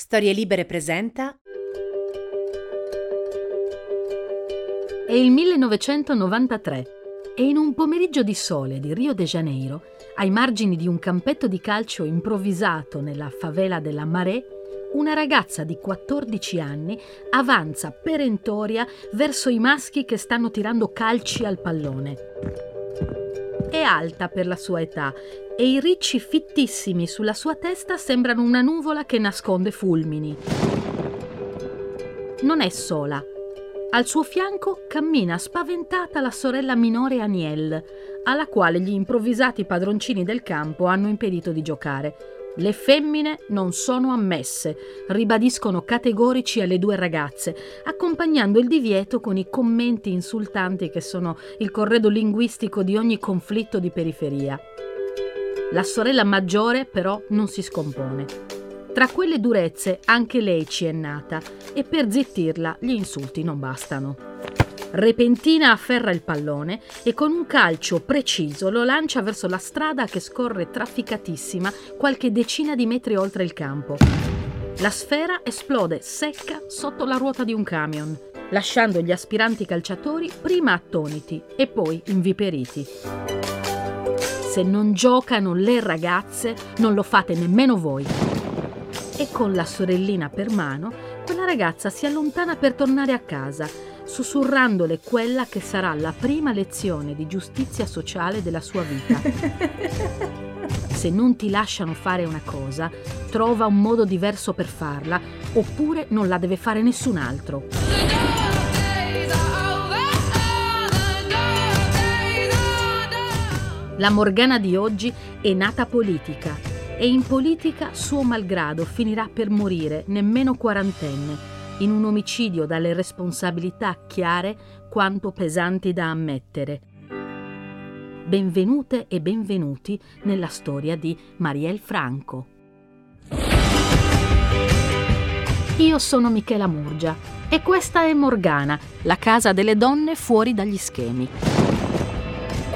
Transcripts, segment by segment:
Storie Libere presenta È il 1993 e in un pomeriggio di sole di Rio de Janeiro, ai margini di un campetto di calcio improvvisato nella favela della Maré, una ragazza di 14 anni avanza perentoria verso i maschi che stanno tirando calci al pallone. È alta per la sua età e i ricci fittissimi sulla sua testa sembrano una nuvola che nasconde fulmini. Non è sola. Al suo fianco cammina spaventata la sorella minore Aniel, alla quale gli improvvisati padroncini del campo hanno impedito di giocare. Le femmine non sono ammesse, ribadiscono categorici alle due ragazze, accompagnando il divieto con i commenti insultanti che sono il corredo linguistico di ogni conflitto di periferia. La sorella maggiore però non si scompone. Tra quelle durezze anche lei ci è nata e per zittirla gli insulti non bastano. Repentina afferra il pallone e con un calcio preciso lo lancia verso la strada che scorre trafficatissima qualche decina di metri oltre il campo. La sfera esplode secca sotto la ruota di un camion, lasciando gli aspiranti calciatori prima attoniti e poi inviperiti. Se non giocano le ragazze, non lo fate nemmeno voi. E con la sorellina per mano, quella ragazza si allontana per tornare a casa, sussurrandole quella che sarà la prima lezione di giustizia sociale della sua vita. Se non ti lasciano fare una cosa, trova un modo diverso per farla, oppure non la deve fare nessun altro. La Morgana di oggi è nata politica e in politica, suo malgrado, finirà per morire, nemmeno quarantenne, in un omicidio dalle responsabilità chiare quanto pesanti da ammettere. Benvenute e benvenuti nella storia di Marielle Franco. Io sono Michela Murgia e questa è Morgana, la casa delle donne fuori dagli schemi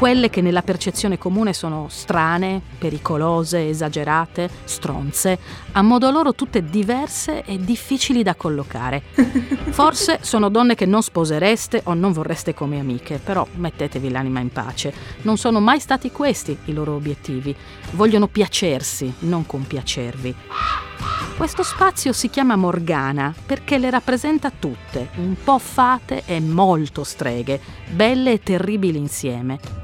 quelle che nella percezione comune sono strane, pericolose, esagerate, stronze, a modo loro tutte diverse e difficili da collocare. Forse sono donne che non sposereste o non vorreste come amiche, però mettetevi l'anima in pace. Non sono mai stati questi i loro obiettivi. Vogliono piacersi, non compiacervi. Questo spazio si chiama Morgana perché le rappresenta tutte, un po' fate e molto streghe, belle e terribili insieme.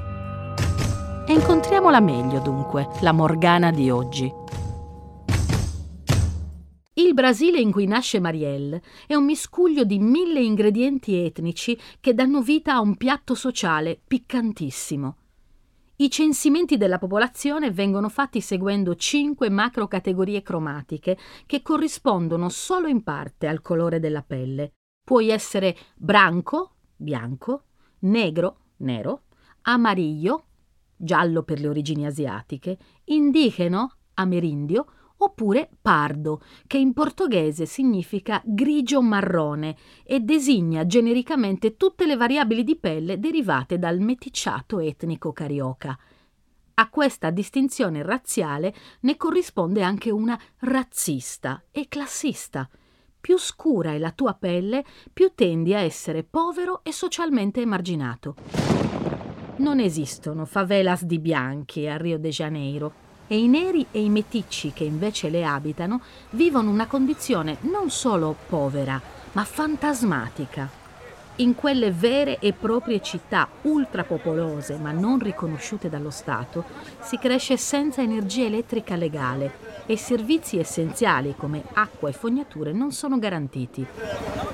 E incontriamola meglio dunque, la Morgana di oggi. Il Brasile in cui nasce Marielle è un miscuglio di mille ingredienti etnici che danno vita a un piatto sociale piccantissimo. I censimenti della popolazione vengono fatti seguendo cinque macro categorie cromatiche che corrispondono solo in parte al colore della pelle. Puoi essere branco, bianco, negro, nero, amarillo, giallo per le origini asiatiche, indigeno, amerindio, oppure pardo, che in portoghese significa grigio marrone e designa genericamente tutte le variabili di pelle derivate dal meticciato etnico carioca. A questa distinzione razziale ne corrisponde anche una razzista e classista. Più scura è la tua pelle, più tendi a essere povero e socialmente emarginato. Non esistono favelas di bianchi a Rio de Janeiro e i neri e i meticci che invece le abitano vivono una condizione non solo povera, ma fantasmatica. In quelle vere e proprie città ultrapopolose ma non riconosciute dallo Stato si cresce senza energia elettrica legale e servizi essenziali come acqua e fognature non sono garantiti.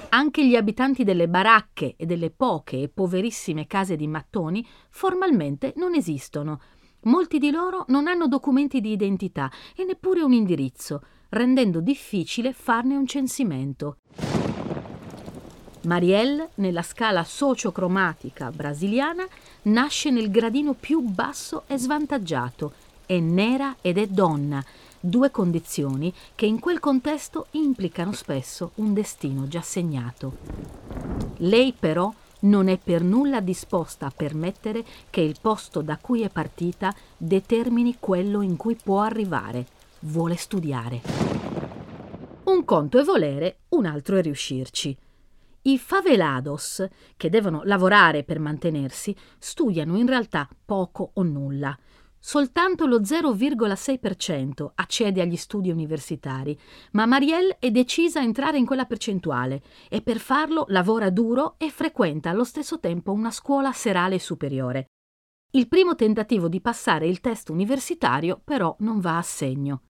Anche gli abitanti delle baracche e delle poche e poverissime case di mattoni formalmente non esistono. Molti di loro non hanno documenti di identità e neppure un indirizzo, rendendo difficile farne un censimento. Marielle, nella scala sociocromatica brasiliana, nasce nel gradino più basso e svantaggiato. È nera ed è donna, due condizioni che in quel contesto implicano spesso un destino già segnato. Lei però non è per nulla disposta a permettere che il posto da cui è partita determini quello in cui può arrivare. Vuole studiare. Un conto è volere, un altro è riuscirci. I favelados, che devono lavorare per mantenersi, studiano in realtà poco o nulla. Soltanto lo 0,6% accede agli studi universitari, ma Marielle è decisa a entrare in quella percentuale e per farlo lavora duro e frequenta allo stesso tempo una scuola serale superiore. Il primo tentativo di passare il test universitario però non va a segno.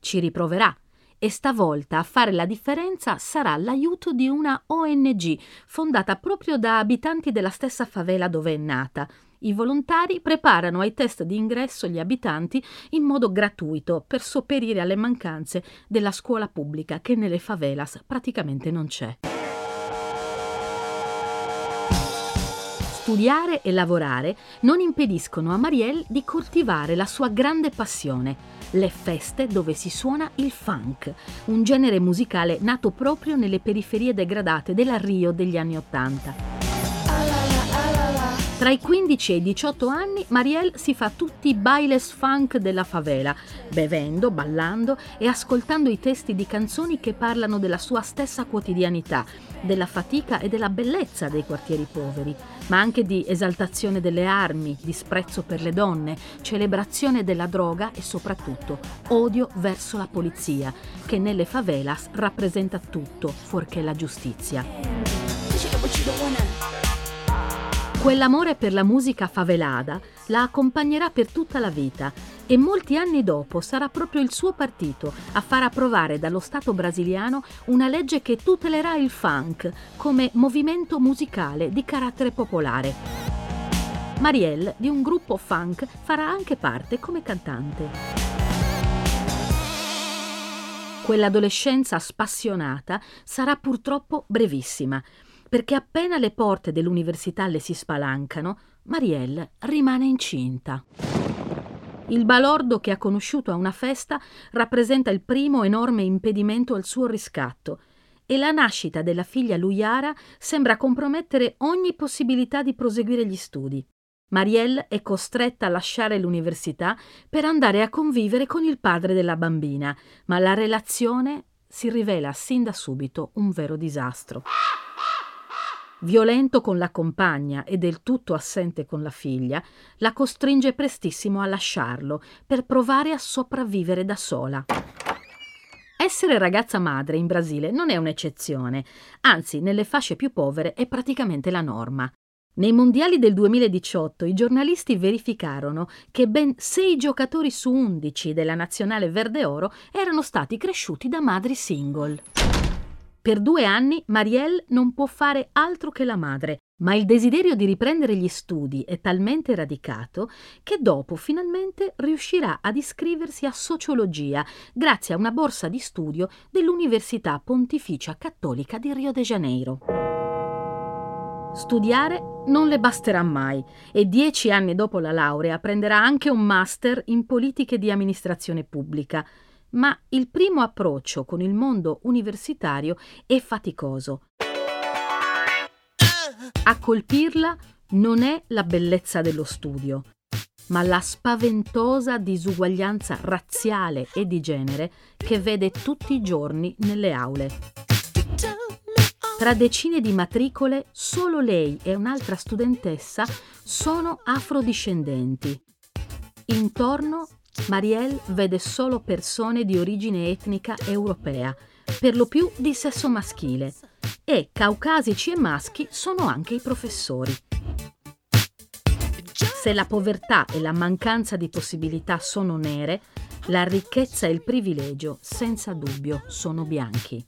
Ci riproverà e stavolta a fare la differenza sarà l'aiuto di una ONG fondata proprio da abitanti della stessa favela dove è nata i volontari preparano ai test di ingresso gli abitanti in modo gratuito per sopperire alle mancanze della scuola pubblica che nelle favelas praticamente non c'è. Studiare e lavorare non impediscono a Marielle di coltivare la sua grande passione, le feste dove si suona il funk, un genere musicale nato proprio nelle periferie degradate della Rio degli anni Ottanta. Tra i 15 e i 18 anni Marielle si fa tutti i bailes funk della favela, bevendo, ballando e ascoltando i testi di canzoni che parlano della sua stessa quotidianità, della fatica e della bellezza dei quartieri poveri, ma anche di esaltazione delle armi, disprezzo per le donne, celebrazione della droga e soprattutto odio verso la polizia, che nelle favelas rappresenta tutto fuorché la giustizia. Quell'amore per la musica favelada la accompagnerà per tutta la vita e molti anni dopo sarà proprio il suo partito a far approvare dallo Stato brasiliano una legge che tutelerà il funk come movimento musicale di carattere popolare. Marielle di un gruppo funk farà anche parte come cantante. Quell'adolescenza spassionata sarà purtroppo brevissima perché appena le porte dell'università le si spalancano, Marielle rimane incinta. Il balordo che ha conosciuto a una festa rappresenta il primo enorme impedimento al suo riscatto e la nascita della figlia Luiara sembra compromettere ogni possibilità di proseguire gli studi. Marielle è costretta a lasciare l'università per andare a convivere con il padre della bambina, ma la relazione si rivela sin da subito un vero disastro. Violento con la compagna e del tutto assente con la figlia, la costringe prestissimo a lasciarlo per provare a sopravvivere da sola. Essere ragazza madre in Brasile non è un'eccezione, anzi nelle fasce più povere è praticamente la norma. Nei mondiali del 2018 i giornalisti verificarono che ben 6 giocatori su 11 della nazionale verde oro erano stati cresciuti da madri single. Per due anni Marielle non può fare altro che la madre, ma il desiderio di riprendere gli studi è talmente radicato che dopo finalmente riuscirà ad iscriversi a sociologia grazie a una borsa di studio dell'Università Pontificia Cattolica di Rio de Janeiro. Studiare non le basterà mai e dieci anni dopo la laurea prenderà anche un master in politiche di amministrazione pubblica ma il primo approccio con il mondo universitario è faticoso. A colpirla non è la bellezza dello studio, ma la spaventosa disuguaglianza razziale e di genere che vede tutti i giorni nelle aule. Tra decine di matricole, solo lei e un'altra studentessa sono afrodiscendenti. Intorno Marielle vede solo persone di origine etnica europea, per lo più di sesso maschile, e caucasici e maschi sono anche i professori. Se la povertà e la mancanza di possibilità sono nere, la ricchezza e il privilegio senza dubbio sono bianchi.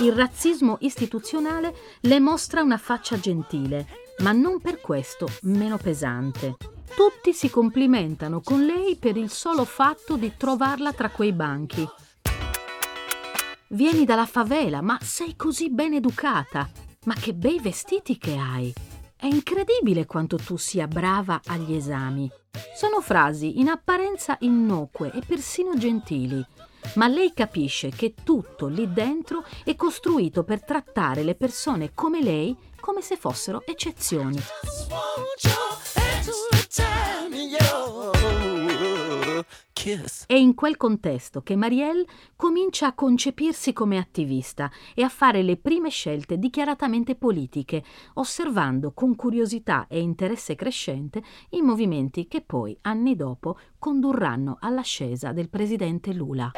Il razzismo istituzionale le mostra una faccia gentile, ma non per questo meno pesante. Tutti si complimentano con lei per il solo fatto di trovarla tra quei banchi. Vieni dalla favela, ma sei così ben educata. Ma che bei vestiti che hai. È incredibile quanto tu sia brava agli esami. Sono frasi in apparenza innocue e persino gentili, ma lei capisce che tutto lì dentro è costruito per trattare le persone come lei come se fossero eccezioni. È in quel contesto che Marielle comincia a concepirsi come attivista e a fare le prime scelte dichiaratamente politiche, osservando con curiosità e interesse crescente i movimenti che poi, anni dopo, condurranno all'ascesa del presidente Lula.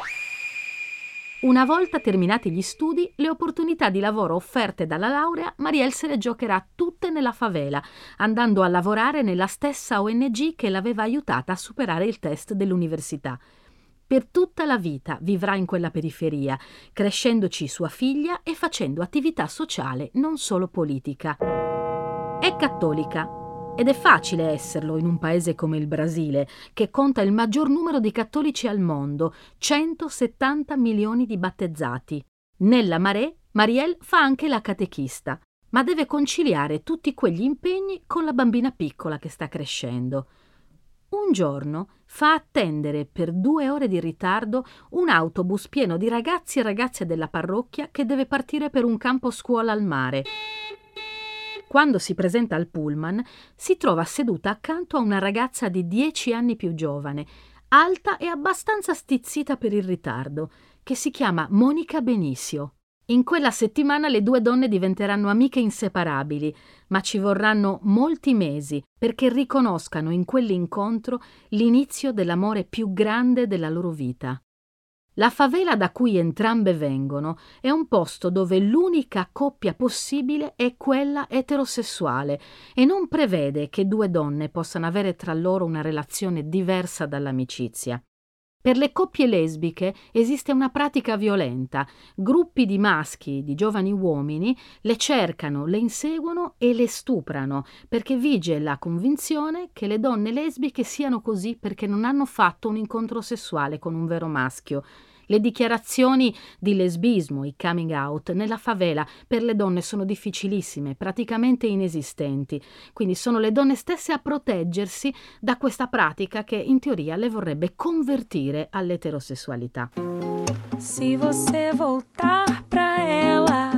Una volta terminati gli studi, le opportunità di lavoro offerte dalla laurea, Marielle se le giocherà tutte nella favela, andando a lavorare nella stessa ONG che l'aveva aiutata a superare il test dell'università. Per tutta la vita vivrà in quella periferia, crescendoci sua figlia e facendo attività sociale, non solo politica. È cattolica, ed è facile esserlo in un paese come il Brasile, che conta il maggior numero di cattolici al mondo, 170 milioni di battezzati. Nella Maré, Marielle fa anche la catechista, ma deve conciliare tutti quegli impegni con la bambina piccola che sta crescendo. Un giorno fa attendere per due ore di ritardo un autobus pieno di ragazzi e ragazze della parrocchia che deve partire per un campo scuola al mare. Quando si presenta al pullman, si trova seduta accanto a una ragazza di dieci anni più giovane, alta e abbastanza stizzita per il ritardo, che si chiama Monica Benicio. In quella settimana le due donne diventeranno amiche inseparabili, ma ci vorranno molti mesi perché riconoscano in quell'incontro l'inizio dell'amore più grande della loro vita. La favela da cui entrambe vengono è un posto dove l'unica coppia possibile è quella eterosessuale e non prevede che due donne possano avere tra loro una relazione diversa dall'amicizia. Per le coppie lesbiche esiste una pratica violenta. Gruppi di maschi, di giovani uomini, le cercano, le inseguono e le stuprano, perché vige la convinzione che le donne lesbiche siano così perché non hanno fatto un incontro sessuale con un vero maschio. Le dichiarazioni di lesbismo, i coming out nella favela per le donne sono difficilissime, praticamente inesistenti. Quindi sono le donne stesse a proteggersi da questa pratica che in teoria le vorrebbe convertire all'eterosessualità. Se você voltar pra ela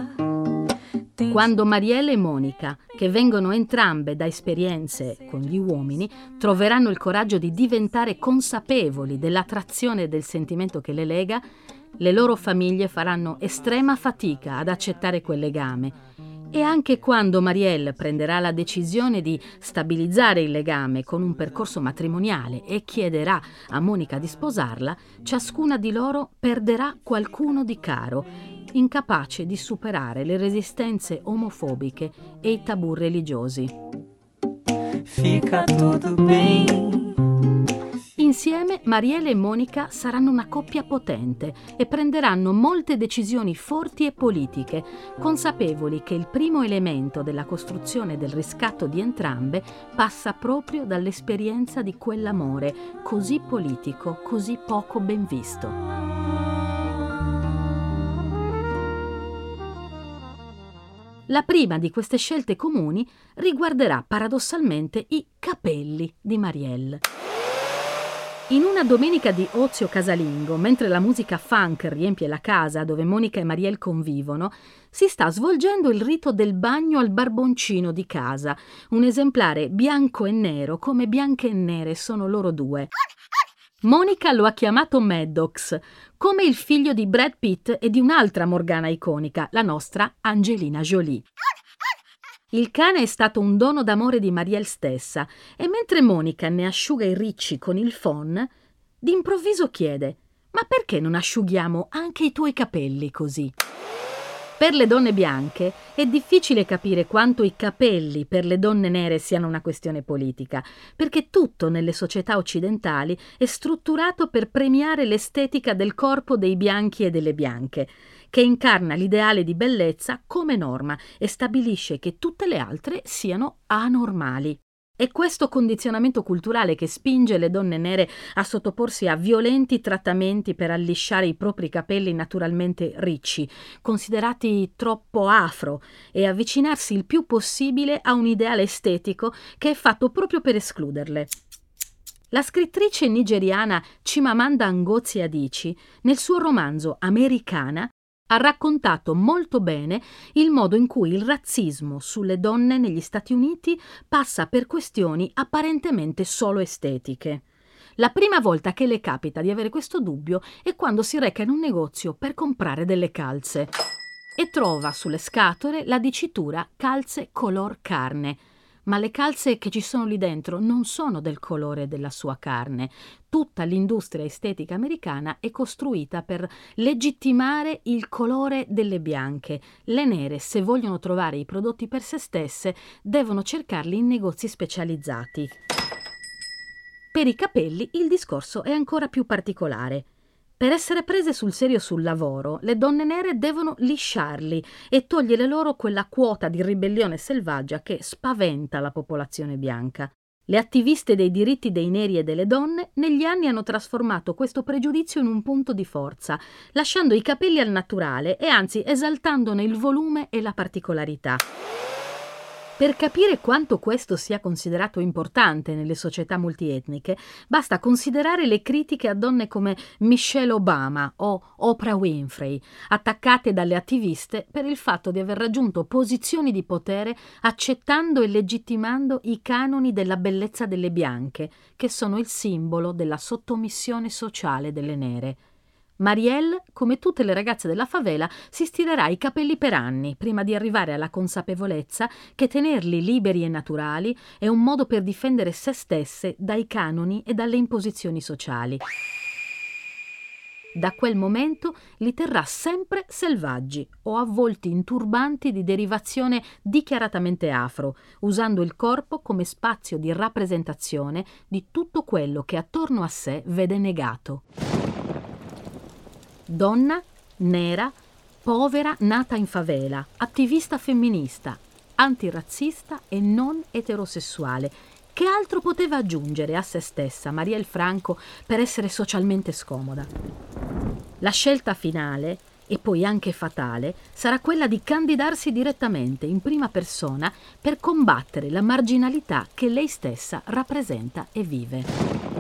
quando Marielle e Monica, che vengono entrambe da esperienze con gli uomini, troveranno il coraggio di diventare consapevoli dell'attrazione e del sentimento che le lega, le loro famiglie faranno estrema fatica ad accettare quel legame. E anche quando Marielle prenderà la decisione di stabilizzare il legame con un percorso matrimoniale e chiederà a Monica di sposarla, ciascuna di loro perderà qualcuno di caro incapace di superare le resistenze omofobiche e i tabù religiosi. Fica tutto bene. Insieme Marielle e Monica saranno una coppia potente e prenderanno molte decisioni forti e politiche, consapevoli che il primo elemento della costruzione del riscatto di entrambe passa proprio dall'esperienza di quell'amore così politico, così poco ben visto. La prima di queste scelte comuni riguarderà paradossalmente i capelli di Marielle. In una domenica di ozio casalingo, mentre la musica funk riempie la casa dove Monica e Marielle convivono, si sta svolgendo il rito del bagno al barboncino di casa, un esemplare bianco e nero come bianche e nere sono loro due. Monica lo ha chiamato Maddox, come il figlio di Brad Pitt e di un'altra Morgana iconica, la nostra Angelina Jolie. Il cane è stato un dono d'amore di Marielle stessa e mentre Monica ne asciuga i ricci con il phon, d'improvviso chiede: Ma perché non asciughiamo anche i tuoi capelli così? Per le donne bianche è difficile capire quanto i capelli per le donne nere siano una questione politica, perché tutto nelle società occidentali è strutturato per premiare l'estetica del corpo dei bianchi e delle bianche, che incarna l'ideale di bellezza come norma e stabilisce che tutte le altre siano anormali. È questo condizionamento culturale che spinge le donne nere a sottoporsi a violenti trattamenti per allisciare i propri capelli naturalmente ricci, considerati troppo afro, e avvicinarsi il più possibile a un ideale estetico che è fatto proprio per escluderle. La scrittrice nigeriana Chimamanda Ngozi Adichie, nel suo romanzo Americana, ha raccontato molto bene il modo in cui il razzismo sulle donne negli Stati Uniti passa per questioni apparentemente solo estetiche. La prima volta che le capita di avere questo dubbio è quando si reca in un negozio per comprare delle calze e trova sulle scatole la dicitura calze color carne, ma le calze che ci sono lì dentro non sono del colore della sua carne. Tutta l'industria estetica americana è costruita per legittimare il colore delle bianche. Le nere, se vogliono trovare i prodotti per se stesse, devono cercarli in negozi specializzati. Per i capelli il discorso è ancora più particolare. Per essere prese sul serio sul lavoro, le donne nere devono lisciarli e togliere loro quella quota di ribellione selvaggia che spaventa la popolazione bianca. Le attiviste dei diritti dei neri e delle donne negli anni hanno trasformato questo pregiudizio in un punto di forza, lasciando i capelli al naturale e anzi esaltandone il volume e la particolarità. Per capire quanto questo sia considerato importante nelle società multietniche, basta considerare le critiche a donne come Michelle Obama o Oprah Winfrey, attaccate dalle attiviste per il fatto di aver raggiunto posizioni di potere accettando e legittimando i canoni della bellezza delle bianche, che sono il simbolo della sottomissione sociale delle nere. Marielle, come tutte le ragazze della favela, si stirerà i capelli per anni prima di arrivare alla consapevolezza che tenerli liberi e naturali è un modo per difendere se stesse dai canoni e dalle imposizioni sociali. Da quel momento li terrà sempre selvaggi o avvolti in turbanti di derivazione dichiaratamente afro, usando il corpo come spazio di rappresentazione di tutto quello che attorno a sé vede negato donna, nera, povera, nata in favela, attivista femminista, antirazzista e non eterosessuale. Che altro poteva aggiungere a se stessa Marielle Franco per essere socialmente scomoda? La scelta finale, e poi anche fatale, sarà quella di candidarsi direttamente in prima persona per combattere la marginalità che lei stessa rappresenta e vive.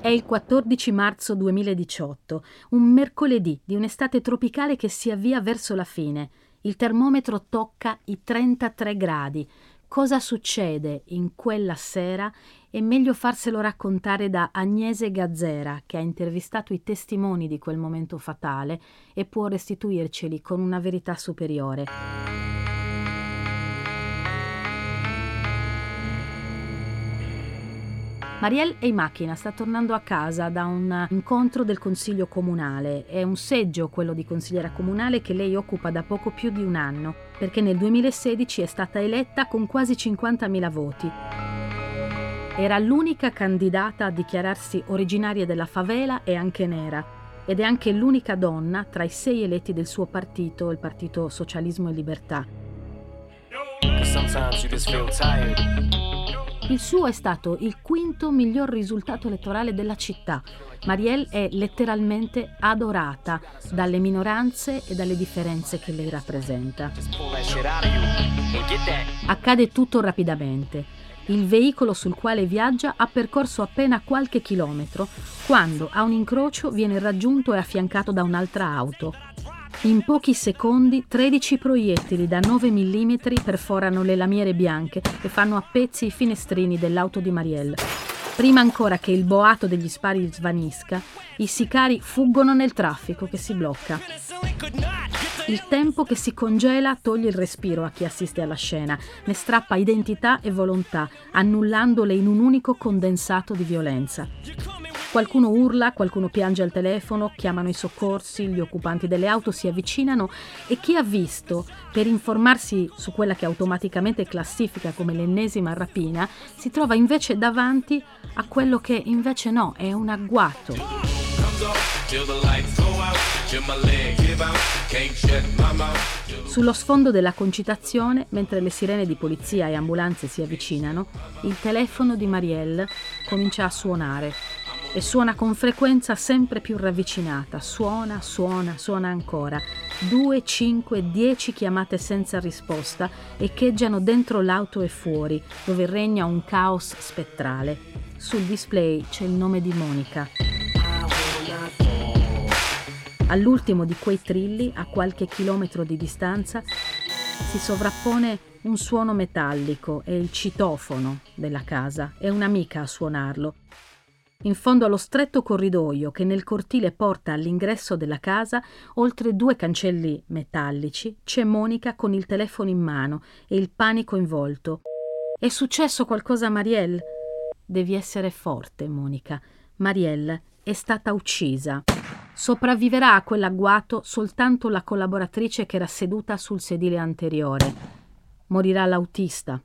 È il 14 marzo 2018, un mercoledì di un'estate tropicale che si avvia verso la fine. Il termometro tocca i 33 gradi. Cosa succede in quella sera è meglio farselo raccontare da Agnese Gazzera, che ha intervistato i testimoni di quel momento fatale e può restituirceli con una verità superiore. Marielle è in macchina, sta tornando a casa da un incontro del consiglio comunale. È un seggio, quello di consigliera comunale, che lei occupa da poco più di un anno, perché nel 2016 è stata eletta con quasi 50.000 voti. Era l'unica candidata a dichiararsi originaria della favela e anche nera, ed è anche l'unica donna tra i sei eletti del suo partito, il Partito Socialismo e Libertà. Il suo è stato il quinto miglior risultato elettorale della città. Marielle è letteralmente adorata dalle minoranze e dalle differenze che lei rappresenta. Accade tutto rapidamente. Il veicolo sul quale viaggia ha percorso appena qualche chilometro quando a un incrocio viene raggiunto e affiancato da un'altra auto. In pochi secondi 13 proiettili da 9 mm perforano le lamiere bianche e fanno a pezzi i finestrini dell'auto di Marielle. Prima ancora che il boato degli spari svanisca, i sicari fuggono nel traffico che si blocca. Il tempo che si congela toglie il respiro a chi assiste alla scena, ne strappa identità e volontà, annullandole in un unico condensato di violenza. Qualcuno urla, qualcuno piange al telefono, chiamano i soccorsi, gli occupanti delle auto si avvicinano e chi ha visto, per informarsi su quella che automaticamente classifica come l'ennesima rapina, si trova invece davanti a quello che invece no, è un agguato. Sullo sfondo della concitazione, mentre le sirene di polizia e ambulanze si avvicinano, il telefono di Marielle comincia a suonare e suona con frequenza sempre più ravvicinata. Suona, suona, suona ancora. Due, cinque, dieci chiamate senza risposta echeggiano dentro l'auto e fuori, dove regna un caos spettrale. Sul display c'è il nome di Monica. All'ultimo di quei trilli, a qualche chilometro di distanza, si sovrappone un suono metallico, è il citofono della casa, è un'amica a suonarlo. In fondo allo stretto corridoio che nel cortile porta all'ingresso della casa, oltre due cancelli metallici, c'è Monica con il telefono in mano e il panico in volto. È successo qualcosa a Marielle? Devi essere forte, Monica. Marielle è stata uccisa. Sopravviverà a quell'agguato soltanto la collaboratrice che era seduta sul sedile anteriore. Morirà l'autista.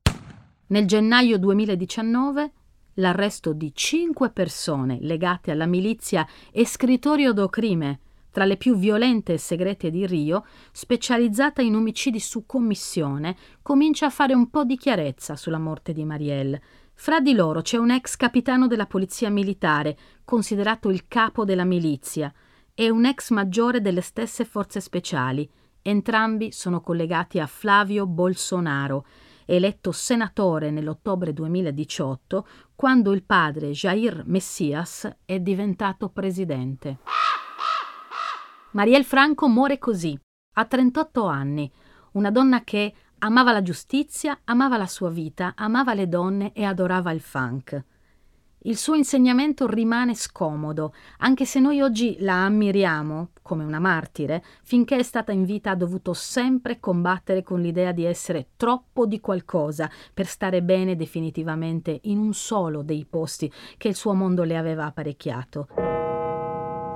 Nel gennaio 2019 l'arresto di cinque persone legate alla milizia Escritorio do Crime, tra le più violente e segrete di Rio, specializzata in omicidi su commissione, comincia a fare un po' di chiarezza sulla morte di Marielle. Fra di loro c'è un ex capitano della polizia militare, considerato il capo della milizia, e un ex maggiore delle stesse forze speciali. Entrambi sono collegati a Flavio Bolsonaro, eletto senatore nell'ottobre 2018, quando il padre Jair Messias è diventato presidente. Marielle Franco muore così, a 38 anni, una donna che amava la giustizia, amava la sua vita, amava le donne e adorava il funk. Il suo insegnamento rimane scomodo, anche se noi oggi la ammiriamo come una martire, finché è stata in vita ha dovuto sempre combattere con l'idea di essere troppo di qualcosa per stare bene definitivamente in un solo dei posti che il suo mondo le aveva apparecchiato.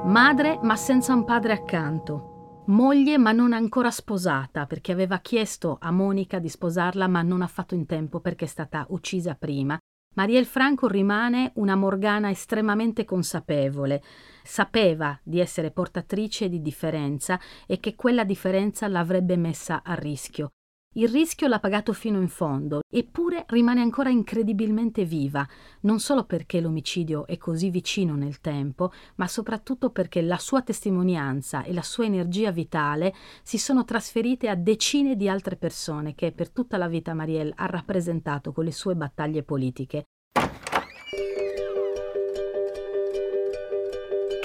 Madre ma senza un padre accanto. Moglie ma non ancora sposata perché aveva chiesto a Monica di sposarla ma non ha fatto in tempo perché è stata uccisa prima Marielle Franco rimane una Morgana estremamente consapevole. Sapeva di essere portatrice di differenza e che quella differenza l'avrebbe messa a rischio. Il rischio l'ha pagato fino in fondo, eppure rimane ancora incredibilmente viva, non solo perché l'omicidio è così vicino nel tempo, ma soprattutto perché la sua testimonianza e la sua energia vitale si sono trasferite a decine di altre persone che per tutta la vita Marielle ha rappresentato con le sue battaglie politiche.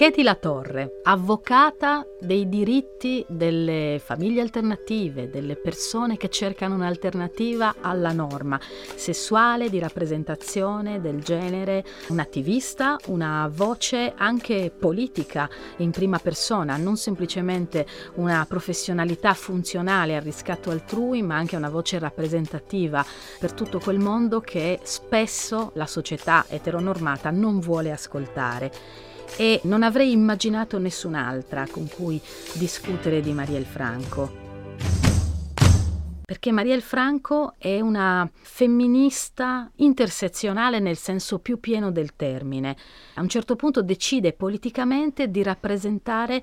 Katie La Torre, avvocata dei diritti delle famiglie alternative, delle persone che cercano un'alternativa alla norma sessuale, di rappresentazione del genere, un'attivista, una voce anche politica in prima persona, non semplicemente una professionalità funzionale al riscatto altrui, ma anche una voce rappresentativa per tutto quel mondo che spesso la società eteronormata non vuole ascoltare e non avrei immaginato nessun'altra con cui discutere di Marielle Franco. Perché Marielle Franco è una femminista intersezionale nel senso più pieno del termine. A un certo punto decide politicamente di rappresentare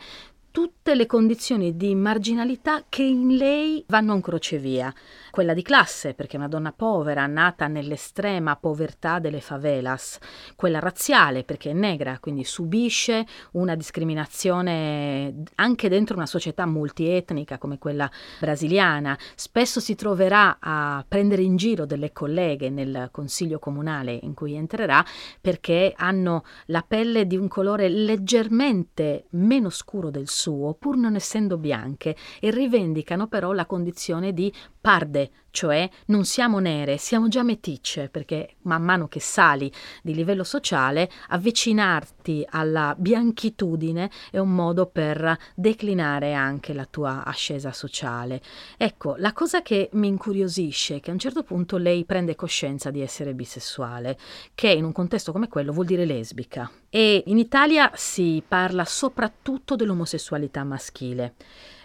tutte le condizioni di marginalità che in lei vanno in crocevia. Quella di classe, perché è una donna povera, nata nell'estrema povertà delle favelas. Quella razziale, perché è negra, quindi subisce una discriminazione anche dentro una società multietnica come quella brasiliana. Spesso si troverà a prendere in giro delle colleghe nel consiglio comunale in cui entrerà perché hanno la pelle di un colore leggermente meno scuro del suo, pur non essendo bianche, e rivendicano però la condizione di parde, cioè non siamo nere, siamo già meticce, perché man mano che sali di livello sociale, avvicinarti alla bianchitudine è un modo per declinare anche la tua ascesa sociale. Ecco, la cosa che mi incuriosisce è che a un certo punto lei prende coscienza di essere bisessuale, che in un contesto come quello vuol dire lesbica. E in Italia si parla soprattutto dell'omosessualità maschile.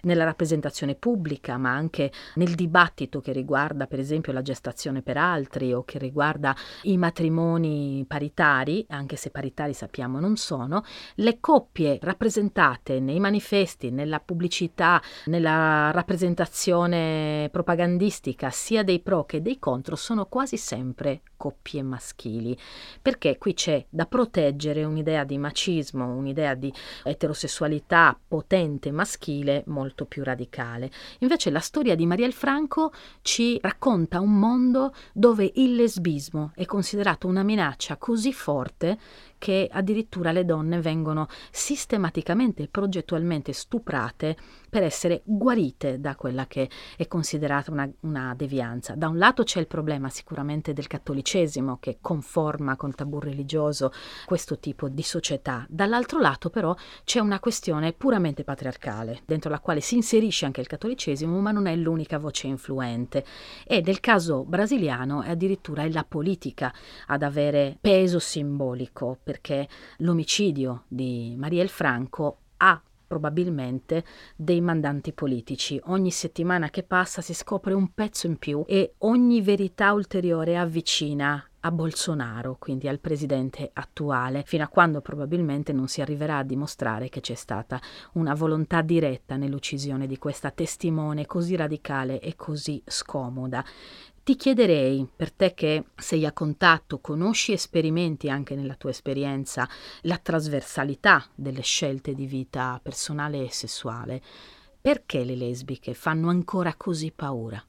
Nella rappresentazione pubblica, ma anche nel dibattito che riguarda per esempio la gestazione per altri o che riguarda i matrimoni paritari, anche se paritari sappiamo non sono, le coppie rappresentate nei manifesti, nella pubblicità, nella rappresentazione propagandistica sia dei pro che dei contro sono quasi sempre coppie maschili, perché qui c'è da proteggere un'idea di macismo, un'idea di eterosessualità potente maschile molto più radicale. Invece la storia di Marielle Franco ci racconta un mondo dove il lesbismo è considerato una minaccia così forte che addirittura le donne vengono sistematicamente e progettualmente stuprate per essere guarite da quella che è considerata una, una devianza. Da un lato c'è il problema sicuramente del cattolicesimo che conforma col tabù religioso questo tipo di società, dall'altro lato però c'è una questione puramente patriarcale, dentro la quale si inserisce anche il cattolicesimo, ma non è l'unica voce influente. E nel caso brasiliano è addirittura la politica ad avere peso simbolico perché l'omicidio di Marielle Franco ha probabilmente dei mandanti politici. Ogni settimana che passa si scopre un pezzo in più e ogni verità ulteriore avvicina a Bolsonaro, quindi al presidente attuale, fino a quando probabilmente non si arriverà a dimostrare che c'è stata una volontà diretta nell'uccisione di questa testimone così radicale e così scomoda. Ti chiederei, per te che sei a contatto, conosci e sperimenti anche nella tua esperienza la trasversalità delle scelte di vita personale e sessuale, perché le lesbiche fanno ancora così paura?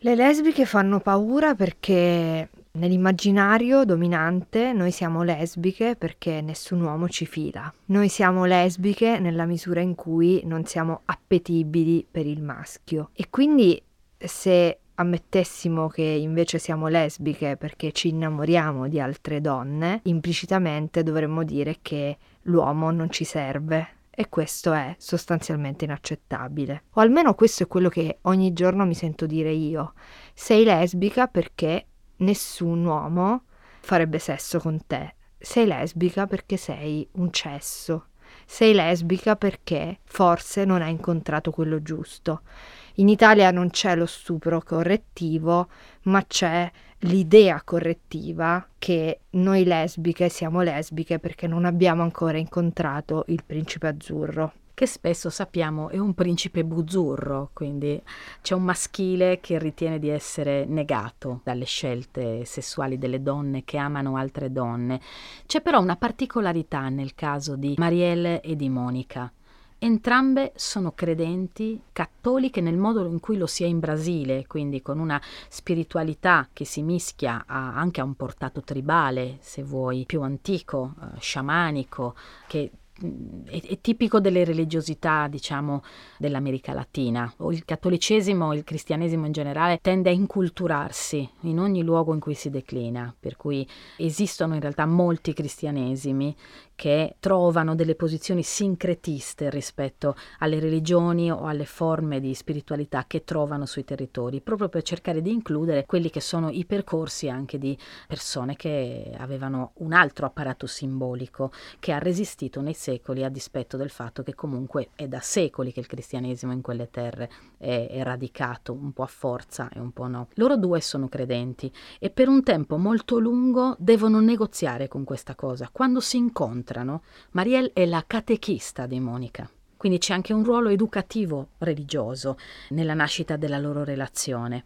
Le lesbiche fanno paura perché nell'immaginario dominante noi siamo lesbiche perché nessun uomo ci fila. Noi siamo lesbiche nella misura in cui non siamo appetibili per il maschio. E quindi se ammettessimo che invece siamo lesbiche perché ci innamoriamo di altre donne, implicitamente dovremmo dire che l'uomo non ci serve. E questo è sostanzialmente inaccettabile. O almeno questo è quello che ogni giorno mi sento dire io. Sei lesbica perché nessun uomo farebbe sesso con te. Sei lesbica perché sei un cesso. Sei lesbica perché forse non hai incontrato quello giusto. In Italia non c'è lo stupro correttivo, ma c'è l'idea correttiva che noi lesbiche siamo lesbiche perché non abbiamo ancora incontrato il principe azzurro che spesso sappiamo è un principe buzzurro, quindi c'è un maschile che ritiene di essere negato dalle scelte sessuali delle donne che amano altre donne. C'è però una particolarità nel caso di Marielle e di Monica. Entrambe sono credenti, cattoliche nel modo in cui lo si è in Brasile, quindi con una spiritualità che si mischia a, anche a un portato tribale, se vuoi, più antico, eh, sciamanico, che è, è, tipico delle religiosità, diciamo, dell'America Latina. Il cattolicesimo, il cristianesimo in generale, tende a inculturarsi in ogni luogo in cui si declina, per cui esistono in realtà molti cristianesimi che trovano delle posizioni sincretiste rispetto alle religioni o alle forme di spiritualità che trovano sui territori, proprio per cercare di includere quelli che sono i percorsi anche di persone che avevano un altro apparato simbolico che ha resistito nei a dispetto del fatto che comunque è da secoli che il cristianesimo in quelle terre è, è radicato un po' a forza e un po' no. Loro due sono credenti e per un tempo molto lungo devono negoziare con questa cosa. Quando si incontrano, Marielle è la catechista di Monica. Quindi c'è anche un ruolo educativo religioso nella nascita della loro relazione.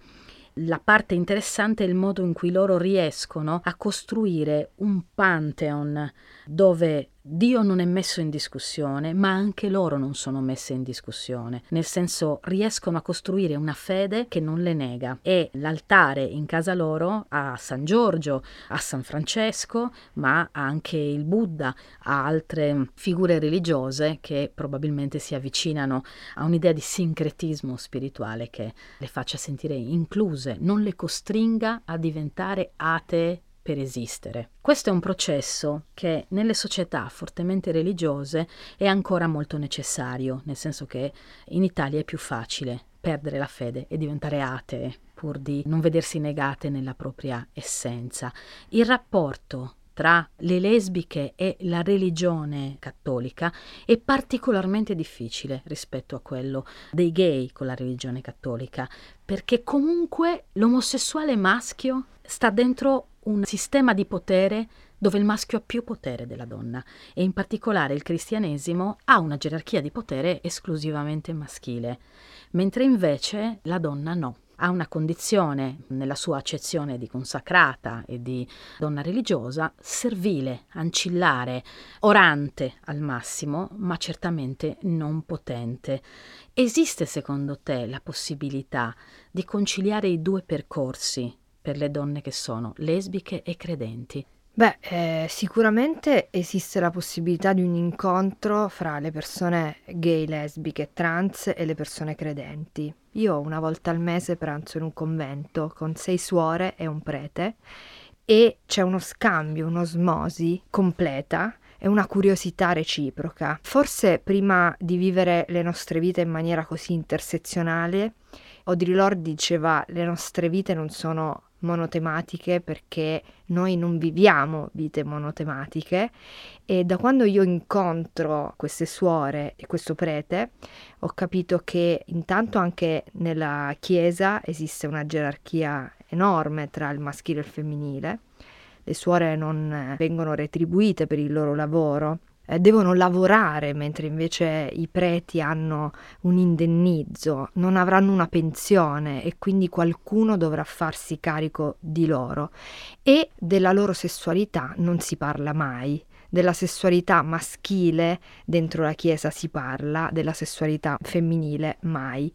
La parte interessante è il modo in cui loro riescono a costruire un pantheon dove Dio non è messo in discussione, ma anche loro non sono messe in discussione, nel senso riescono a costruire una fede che non le nega. E l'altare in casa loro a San Giorgio, a San Francesco, ma anche il Buddha, a altre figure religiose che probabilmente si avvicinano a un'idea di sincretismo spirituale che le faccia sentire incluse, non le costringa a diventare atee per esistere. Questo è un processo che nelle società fortemente religiose è ancora molto necessario, nel senso che in Italia è più facile perdere la fede e diventare atee pur di non vedersi negate nella propria essenza. Il rapporto tra le lesbiche e la religione cattolica è particolarmente difficile rispetto a quello dei gay con la religione cattolica, perché comunque l'omosessuale maschio sta dentro un sistema di potere dove il maschio ha più potere della donna e in particolare il cristianesimo ha una gerarchia di potere esclusivamente maschile, mentre invece la donna no ha una condizione, nella sua accezione di consacrata e di donna religiosa, servile, ancillare, orante al massimo, ma certamente non potente. Esiste secondo te la possibilità di conciliare i due percorsi per le donne che sono lesbiche e credenti? Beh, eh, sicuramente esiste la possibilità di un incontro fra le persone gay, lesbiche, trans e le persone credenti. Io una volta al mese pranzo in un convento con sei suore e un prete e c'è uno scambio, un'osmosi completa e una curiosità reciproca. Forse prima di vivere le nostre vite in maniera così intersezionale, Audre Lorde diceva le nostre vite non sono monotematiche perché noi non viviamo vite monotematiche e da quando io incontro queste suore e questo prete ho capito che intanto anche nella chiesa esiste una gerarchia enorme tra il maschile e il femminile. Le suore non vengono retribuite per il loro lavoro eh, devono lavorare, mentre invece i preti hanno un indennizzo, non avranno una pensione e quindi qualcuno dovrà farsi carico di loro. E della loro sessualità non si parla mai. Della sessualità maschile dentro la Chiesa si parla, della sessualità femminile mai.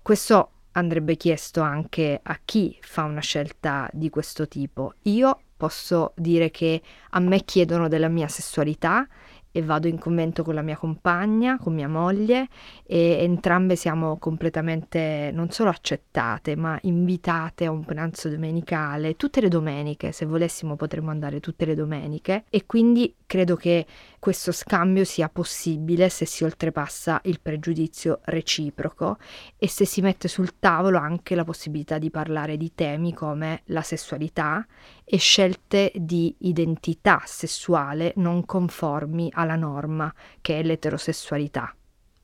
Questo andrebbe chiesto anche a chi fa una scelta di questo tipo. Io posso dire che a me chiedono della mia sessualità e vado in convento con la mia compagna, con mia moglie e entrambe siamo completamente non solo accettate ma invitate a un pranzo domenicale tutte le domeniche, se volessimo potremmo andare tutte le domeniche e quindi credo che questo scambio sia possibile se si oltrepassa il pregiudizio reciproco e se si mette sul tavolo anche la possibilità di parlare di temi come la sessualità e scelte di identità sessuale non conformi alla norma che è l'eterosessualità.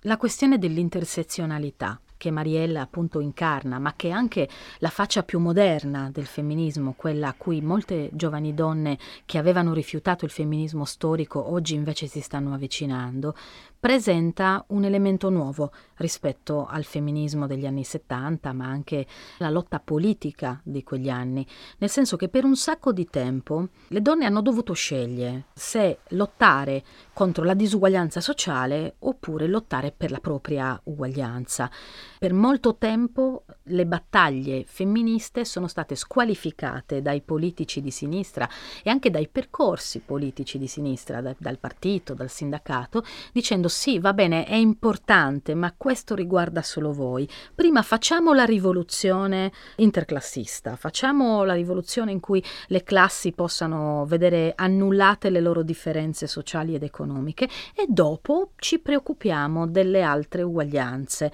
La questione dell'intersezionalità che Mariella appunto incarna, ma che è anche la faccia più moderna del femminismo, quella a cui molte giovani donne che avevano rifiutato il femminismo storico oggi invece si stanno avvicinando, presenta un elemento nuovo rispetto al femminismo degli anni 70, ma anche la lotta politica di quegli anni, nel senso che per un sacco di tempo le donne hanno dovuto scegliere se lottare contro la disuguaglianza sociale oppure lottare per la propria uguaglianza. Per molto tempo le battaglie femministe sono state squalificate dai politici di sinistra e anche dai percorsi politici di sinistra, da, dal partito, dal sindacato, dicendo sì, va bene, è importante, ma questo riguarda solo voi. Prima facciamo la rivoluzione interclassista, facciamo la rivoluzione in cui le classi possano vedere annullate le loro differenze sociali ed economiche e dopo ci preoccupiamo delle altre uguaglianze.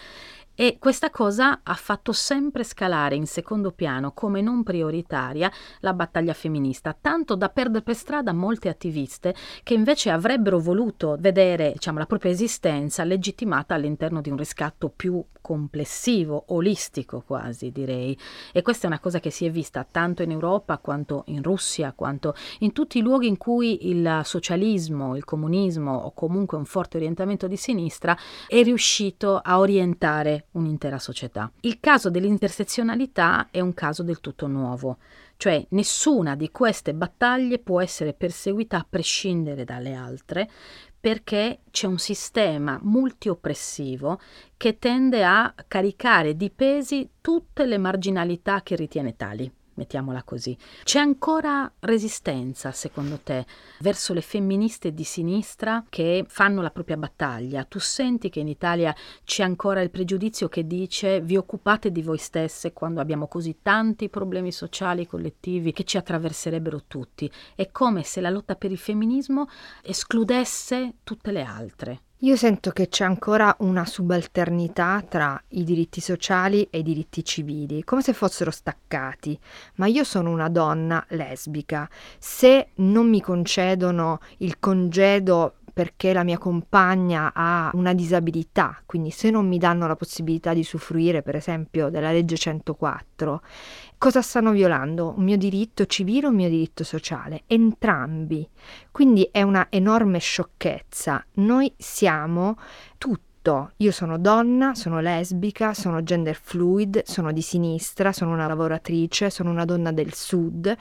E questa cosa ha fatto sempre scalare in secondo piano come non prioritaria la battaglia femminista, tanto da perdere per strada molte attiviste che invece avrebbero voluto vedere diciamo, la propria esistenza legittimata all'interno di un riscatto più complessivo, olistico quasi direi. E questa è una cosa che si è vista tanto in Europa quanto in Russia, quanto in tutti i luoghi in cui il socialismo, il comunismo o comunque un forte orientamento di sinistra è riuscito a orientare un'intera società. Il caso dell'intersezionalità è un caso del tutto nuovo, cioè nessuna di queste battaglie può essere perseguita a prescindere dalle altre perché c'è un sistema multioppressivo che tende a caricare di pesi tutte le marginalità che ritiene tali mettiamola così. C'è ancora resistenza, secondo te, verso le femministe di sinistra che fanno la propria battaglia? Tu senti che in Italia c'è ancora il pregiudizio che dice vi occupate di voi stesse quando abbiamo così tanti problemi sociali collettivi che ci attraverserebbero tutti? È come se la lotta per il femminismo escludesse tutte le altre. Io sento che c'è ancora una subalternità tra i diritti sociali e i diritti civili, come se fossero staccati. Ma io sono una donna lesbica. Se non mi concedono il congedo perché la mia compagna ha una disabilità, quindi se non mi danno la possibilità di usufruire per esempio della legge 104, cosa stanno violando? Un mio diritto civile o un mio diritto sociale? Entrambi. Quindi è una enorme sciocchezza. Noi siamo tutti tutto. Io sono donna, sono lesbica, sono gender fluid, sono di sinistra, sono una lavoratrice, sono una donna del sud.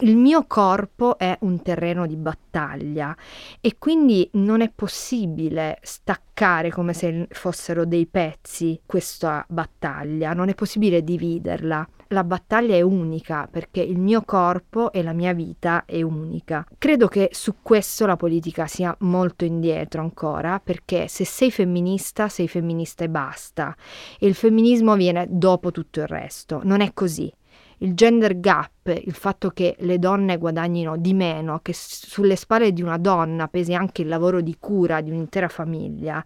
Il mio corpo è un terreno di battaglia e quindi non è possibile staccare come se fossero dei pezzi questa battaglia, non è possibile dividerla la battaglia è unica perché il mio corpo e la mia vita è unica. Credo che su questo la politica sia molto indietro ancora perché se sei femminista sei femminista e basta e il femminismo viene dopo tutto il resto. Non è così. Il gender gap il fatto che le donne guadagnino di meno, che sulle spalle di una donna pesi anche il lavoro di cura di un'intera famiglia,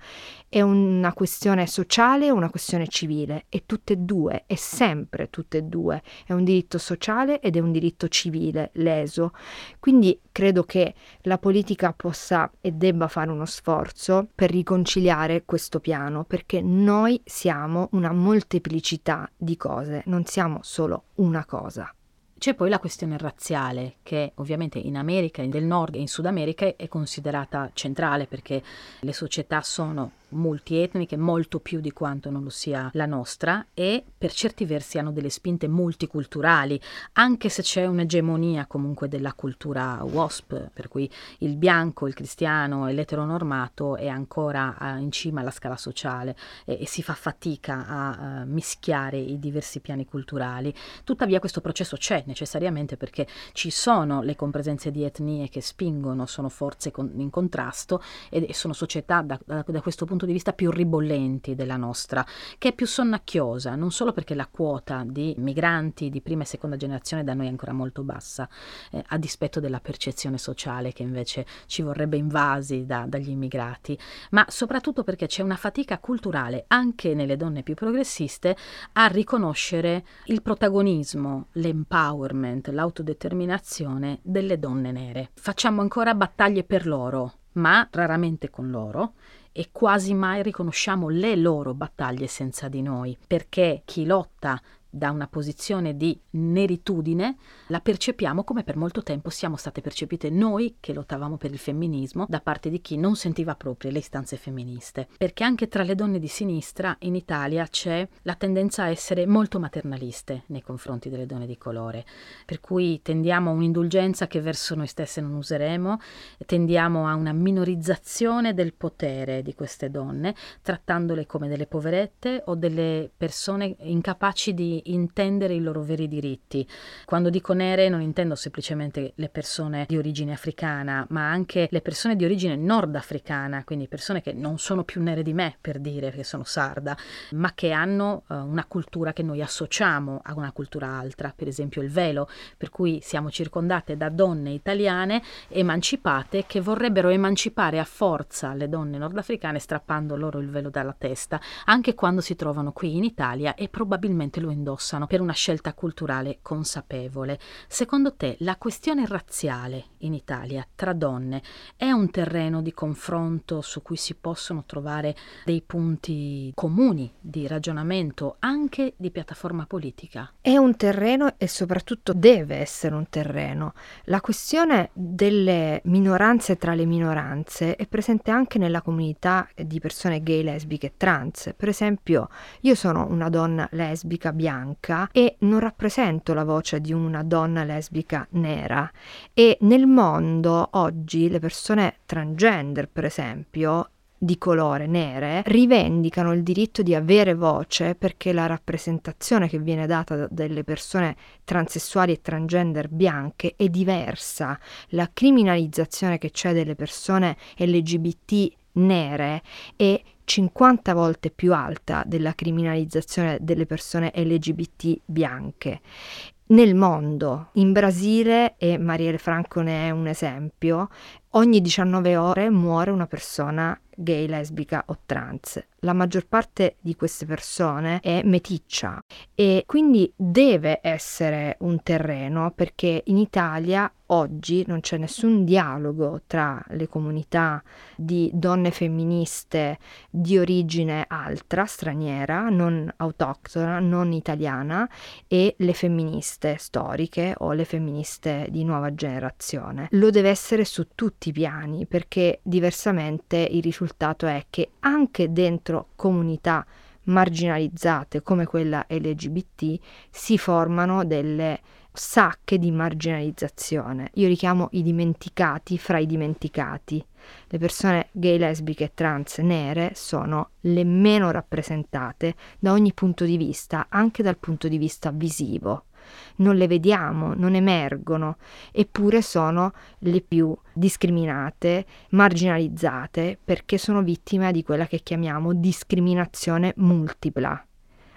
è una questione sociale o una questione civile? E tutte e due, è sempre tutte e due. È un diritto sociale ed è un diritto civile leso. Quindi credo che la politica possa e debba fare uno sforzo per riconciliare questo piano, perché noi siamo una molteplicità di cose, non siamo solo una cosa. C'è poi la questione razziale, che ovviamente in America del Nord e in Sud America è considerata centrale perché le società sono multietniche, molto più di quanto non lo sia la nostra, e per certi versi hanno delle spinte multiculturali, anche se c'è un'egemonia comunque della cultura WASP, per cui il bianco, il cristiano e l'eteronormato è ancora in cima alla scala sociale e, e si fa fatica a uh, mischiare i diversi piani culturali. Tuttavia questo processo c'è necessariamente perché ci sono le compresenze di etnie che spingono, sono forze con, in contrasto e, e sono società da, da, da questo punto punto di vista più ribollenti della nostra, che è più sonnacchiosa, non solo perché la quota di migranti di prima e seconda generazione da noi è ancora molto bassa, eh, a dispetto della percezione sociale che invece ci vorrebbe invasi da, dagli immigrati, ma soprattutto perché c'è una fatica culturale anche nelle donne più progressiste a riconoscere il protagonismo, l'empowerment, l'autodeterminazione delle donne nere. Facciamo ancora battaglie per loro, ma raramente con loro e quasi mai riconosciamo le loro battaglie senza di noi, perché chi lotta da una posizione di neritudine, la percepiamo come per molto tempo siamo state percepite noi che lottavamo per il femminismo da parte di chi non sentiva proprio le istanze femministe. Perché anche tra le donne di sinistra in Italia c'è la tendenza a essere molto maternaliste nei confronti delle donne di colore, per cui tendiamo a un'indulgenza che verso noi stesse non useremo, tendiamo a una minorizzazione del potere di queste donne, trattandole come delle poverette o delle persone incapaci di intendere i loro veri diritti. Quando dico nere non intendo semplicemente le persone di origine africana, ma anche le persone di origine nordafricana, quindi persone che non sono più nere di me, per dire che sono sarda, ma che hanno uh, una cultura che noi associamo a una cultura altra, per esempio il velo, per cui siamo circondate da donne italiane emancipate che vorrebbero emancipare a forza le donne nordafricane strappando loro il velo dalla testa, anche quando si trovano qui in Italia e probabilmente lo indossano indossano per una scelta culturale consapevole. Secondo te la questione razziale in Italia tra donne è un terreno di confronto su cui si possono trovare dei punti comuni di ragionamento anche di piattaforma politica? È un terreno e soprattutto deve essere un terreno. La questione delle minoranze tra le minoranze è presente anche nella comunità di persone gay, lesbiche e trans. Per esempio, io sono una donna lesbica bianca e non rappresento la voce di una donna lesbica nera e nel mondo oggi le persone transgender per esempio di colore nere rivendicano il diritto di avere voce perché la rappresentazione che viene data dalle persone transessuali e transgender bianche è diversa. La criminalizzazione che c'è delle persone LGBT nere è 50 volte più alta della criminalizzazione delle persone LGBT bianche. Nel mondo, in Brasile, e Marielle Franco ne è un esempio, ogni 19 ore muore una persona gay, lesbica o trans. La maggior parte di queste persone è meticcia e quindi deve essere un terreno perché in Italia oggi non c'è nessun dialogo tra le comunità di donne femministe di origine altra, straniera, non autoctona, non italiana e le femministe storiche o le femministe di nuova generazione. Lo deve essere su tutti i piani perché diversamente il risultato è che anche dentro comunità marginalizzate come quella LGBT si formano delle sacche di marginalizzazione. Io li chiamo i dimenticati fra i dimenticati. Le persone gay, lesbiche, trans, nere sono le meno rappresentate da ogni punto di vista, anche dal punto di vista visivo non le vediamo, non emergono, eppure sono le più discriminate, marginalizzate, perché sono vittime di quella che chiamiamo discriminazione multipla.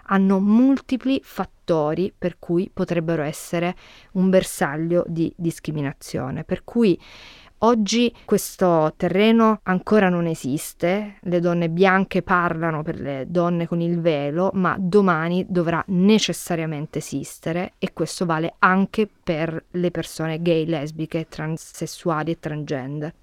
Hanno multipli fattori per cui potrebbero essere un bersaglio di discriminazione, per cui Oggi questo terreno ancora non esiste, le donne bianche parlano per le donne con il velo, ma domani dovrà necessariamente esistere e questo vale anche per le persone gay, lesbiche, transessuali e transgender.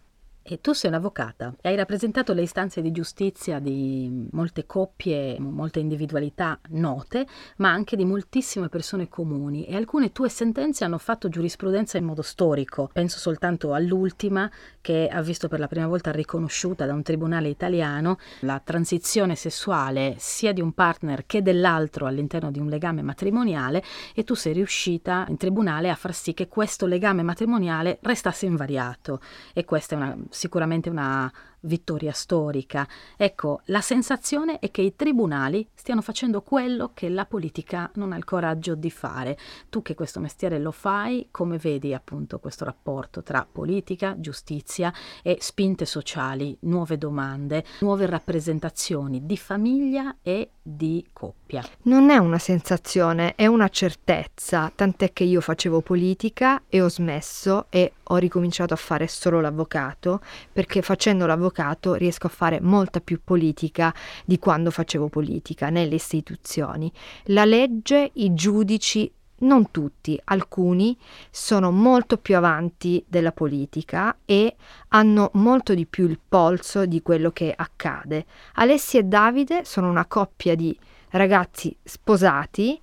E tu sei un'avvocata e hai rappresentato le istanze di giustizia di molte coppie, molte individualità note, ma anche di moltissime persone comuni e alcune tue sentenze hanno fatto giurisprudenza in modo storico. Penso soltanto all'ultima che ha visto per la prima volta riconosciuta da un tribunale italiano la transizione sessuale sia di un partner che dell'altro all'interno di un legame matrimoniale e tu sei riuscita in tribunale a far sì che questo legame matrimoniale restasse invariato e questa è una sicuramente una vittoria storica. Ecco, la sensazione è che i tribunali stiano facendo quello che la politica non ha il coraggio di fare. Tu che questo mestiere lo fai, come vedi appunto questo rapporto tra politica, giustizia e spinte sociali, nuove domande, nuove rappresentazioni di famiglia e di coppia? Non è una sensazione, è una certezza, tant'è che io facevo politica e ho smesso e ho ricominciato a fare solo l'avvocato perché facendo l'avvocato avvocato riesco a fare molta più politica di quando facevo politica nelle istituzioni. La legge, i giudici, non tutti, alcuni sono molto più avanti della politica e hanno molto di più il polso di quello che accade. Alessia e Davide sono una coppia di ragazzi sposati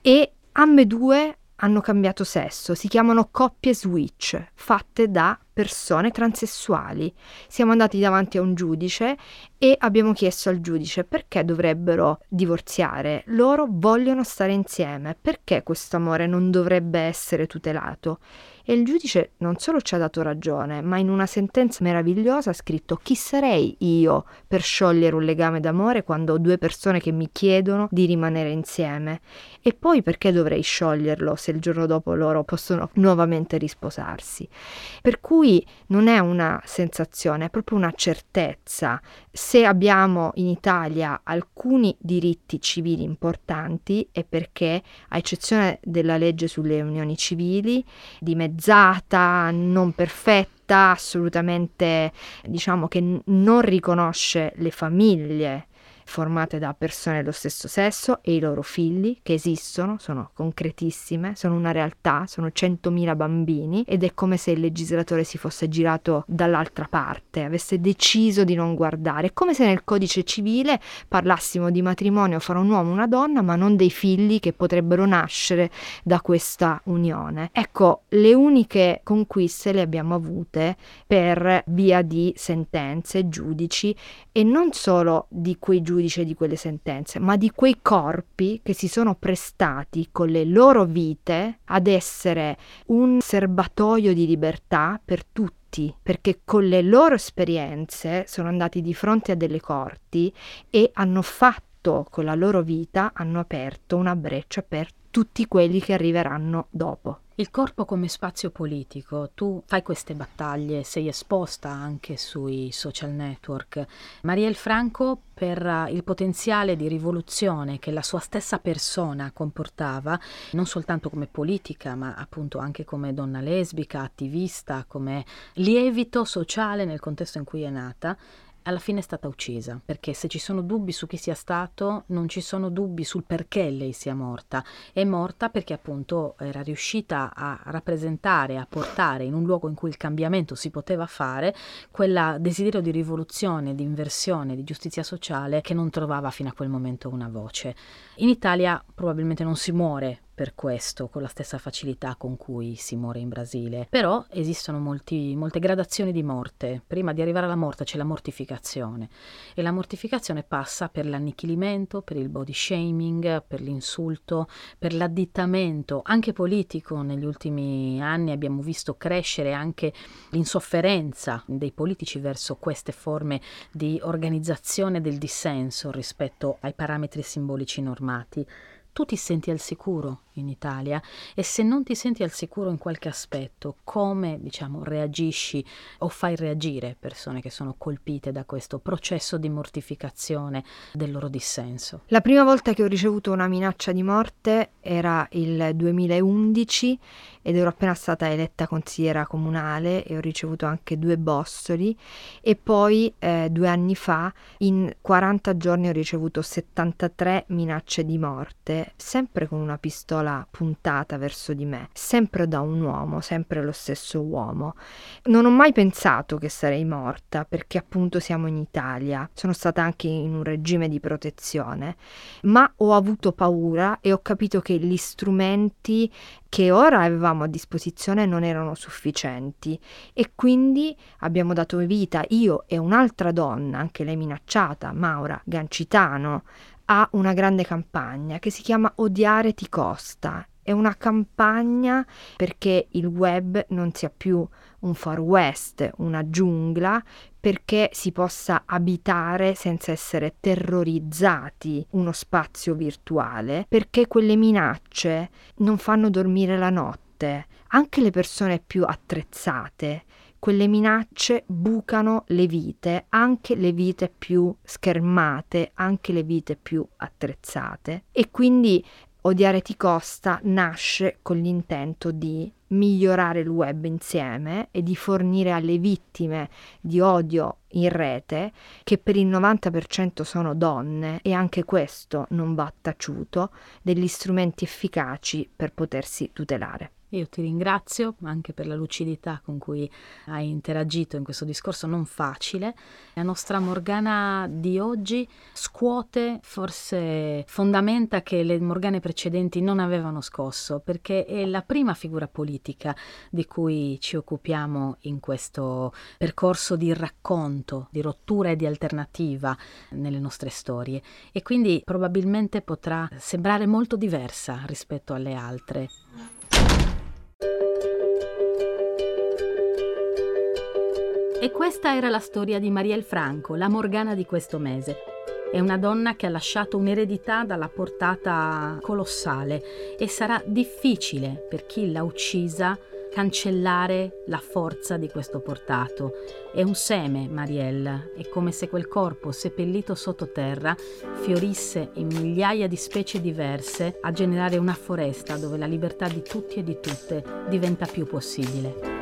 e ambedue hanno cambiato sesso, si chiamano coppie switch, fatte da persone transessuali. Siamo andati davanti a un giudice e abbiamo chiesto al giudice perché dovrebbero divorziare. Loro vogliono stare insieme, perché questo amore non dovrebbe essere tutelato? E il giudice non solo ci ha dato ragione, ma in una sentenza meravigliosa ha scritto chi sarei io per sciogliere un legame d'amore quando ho due persone che mi chiedono di rimanere insieme? E poi perché dovrei scioglierlo se il giorno dopo loro possono nuovamente risposarsi? Per cui non è una sensazione, è proprio una certezza. Se abbiamo in Italia alcuni diritti civili importanti è perché, a eccezione della legge sulle unioni civili, di dimezzata, non perfetta, assolutamente diciamo che non riconosce le famiglie formate da persone dello stesso sesso e i loro figli che esistono, sono concretissime, sono una realtà, sono 100.000 bambini ed è come se il legislatore si fosse girato dall'altra parte, avesse deciso di non guardare, è come se nel codice civile parlassimo di matrimonio fra un uomo e una donna, ma non dei figli che potrebbero nascere da questa unione. Ecco, le uniche conquiste le abbiamo avute per via di sentenze, giudici e non solo di quei giudici giudice di quelle sentenze, ma di quei corpi che si sono prestati con le loro vite ad essere un serbatoio di libertà per tutti perché con le loro esperienze sono andati di fronte a delle corti e hanno fatto con la loro vita, hanno aperto una breccia per tutti quelli che arriveranno dopo. Il corpo come spazio politico, tu fai queste battaglie, sei esposta anche sui social network. Marielle Franco, per il potenziale di rivoluzione che la sua stessa persona comportava, non soltanto come politica, ma appunto anche come donna lesbica, attivista, come lievito sociale nel contesto in cui è nata, alla fine è stata uccisa, perché se ci sono dubbi su chi sia stato, non ci sono dubbi sul perché lei sia morta. È morta perché appunto era riuscita a rappresentare, a portare in un luogo in cui il cambiamento si poteva fare, quel desiderio di rivoluzione, di inversione, di giustizia sociale che non trovava fino a quel momento una voce. In Italia probabilmente non si muore per questo con la stessa facilità con cui si muore in Brasile. Però esistono molti, molte gradazioni di morte. Prima di arrivare alla morte c'è la mortificazione e la mortificazione passa per l'annichilimento, per il body shaming, per l'insulto, per l'addittamento anche politico. Negli ultimi anni abbiamo visto crescere anche l'insofferenza dei politici verso queste forme di organizzazione del dissenso rispetto ai parametri simbolici normati tu ti senti al sicuro in Italia e se non ti senti al sicuro in qualche aspetto, come diciamo reagisci o fai reagire persone che sono colpite da questo processo di mortificazione del loro dissenso? La prima volta che ho ricevuto una minaccia di morte era il 2011 ed ero appena stata eletta consigliera comunale e ho ricevuto anche due bossoli e poi eh, due anni fa in 40 giorni ho ricevuto 73 minacce di morte, sempre con una pistola puntata verso di me, sempre da un uomo, sempre lo stesso uomo. Non ho mai pensato che sarei morta perché appunto siamo in Italia, sono stata anche in un regime di protezione, ma ho avuto paura e ho capito che gli strumenti che ora avevamo a disposizione non erano sufficienti e quindi abbiamo dato vita, io e un'altra donna, anche lei minacciata, Maura Gancitano, a una grande campagna che si chiama Odiare ti costa. È una campagna perché il web non sia più un far west, una giungla, perché si possa abitare senza essere terrorizzati uno spazio virtuale, perché quelle minacce non fanno dormire la notte. Anche le persone più attrezzate, quelle minacce bucano le vite, anche le vite più schermate, anche le vite più attrezzate. E quindi Odiare ti costa nasce con l'intento di migliorare il web insieme e di fornire alle vittime di odio in rete, che per il 90% sono donne, e anche questo non va taciuto, degli strumenti efficaci per potersi tutelare. Io ti ringrazio anche per la lucidità con cui hai interagito in questo discorso non facile. La nostra Morgana di oggi scuote forse fondamenta che le Morgane precedenti non avevano scosso, perché è la prima figura politica di cui ci occupiamo in questo percorso di racconto, di rottura e di alternativa nelle nostre storie e quindi probabilmente potrà sembrare molto diversa rispetto alle altre. E questa era la storia di Marielle Franco, la Morgana di questo mese. È una donna che ha lasciato un'eredità dalla portata colossale e sarà difficile per chi l'ha uccisa cancellare la forza di questo portato. È un seme, Marielle, è come se quel corpo seppellito sottoterra fiorisse in migliaia di specie diverse a generare una foresta dove la libertà di tutti e di tutte diventa più possibile.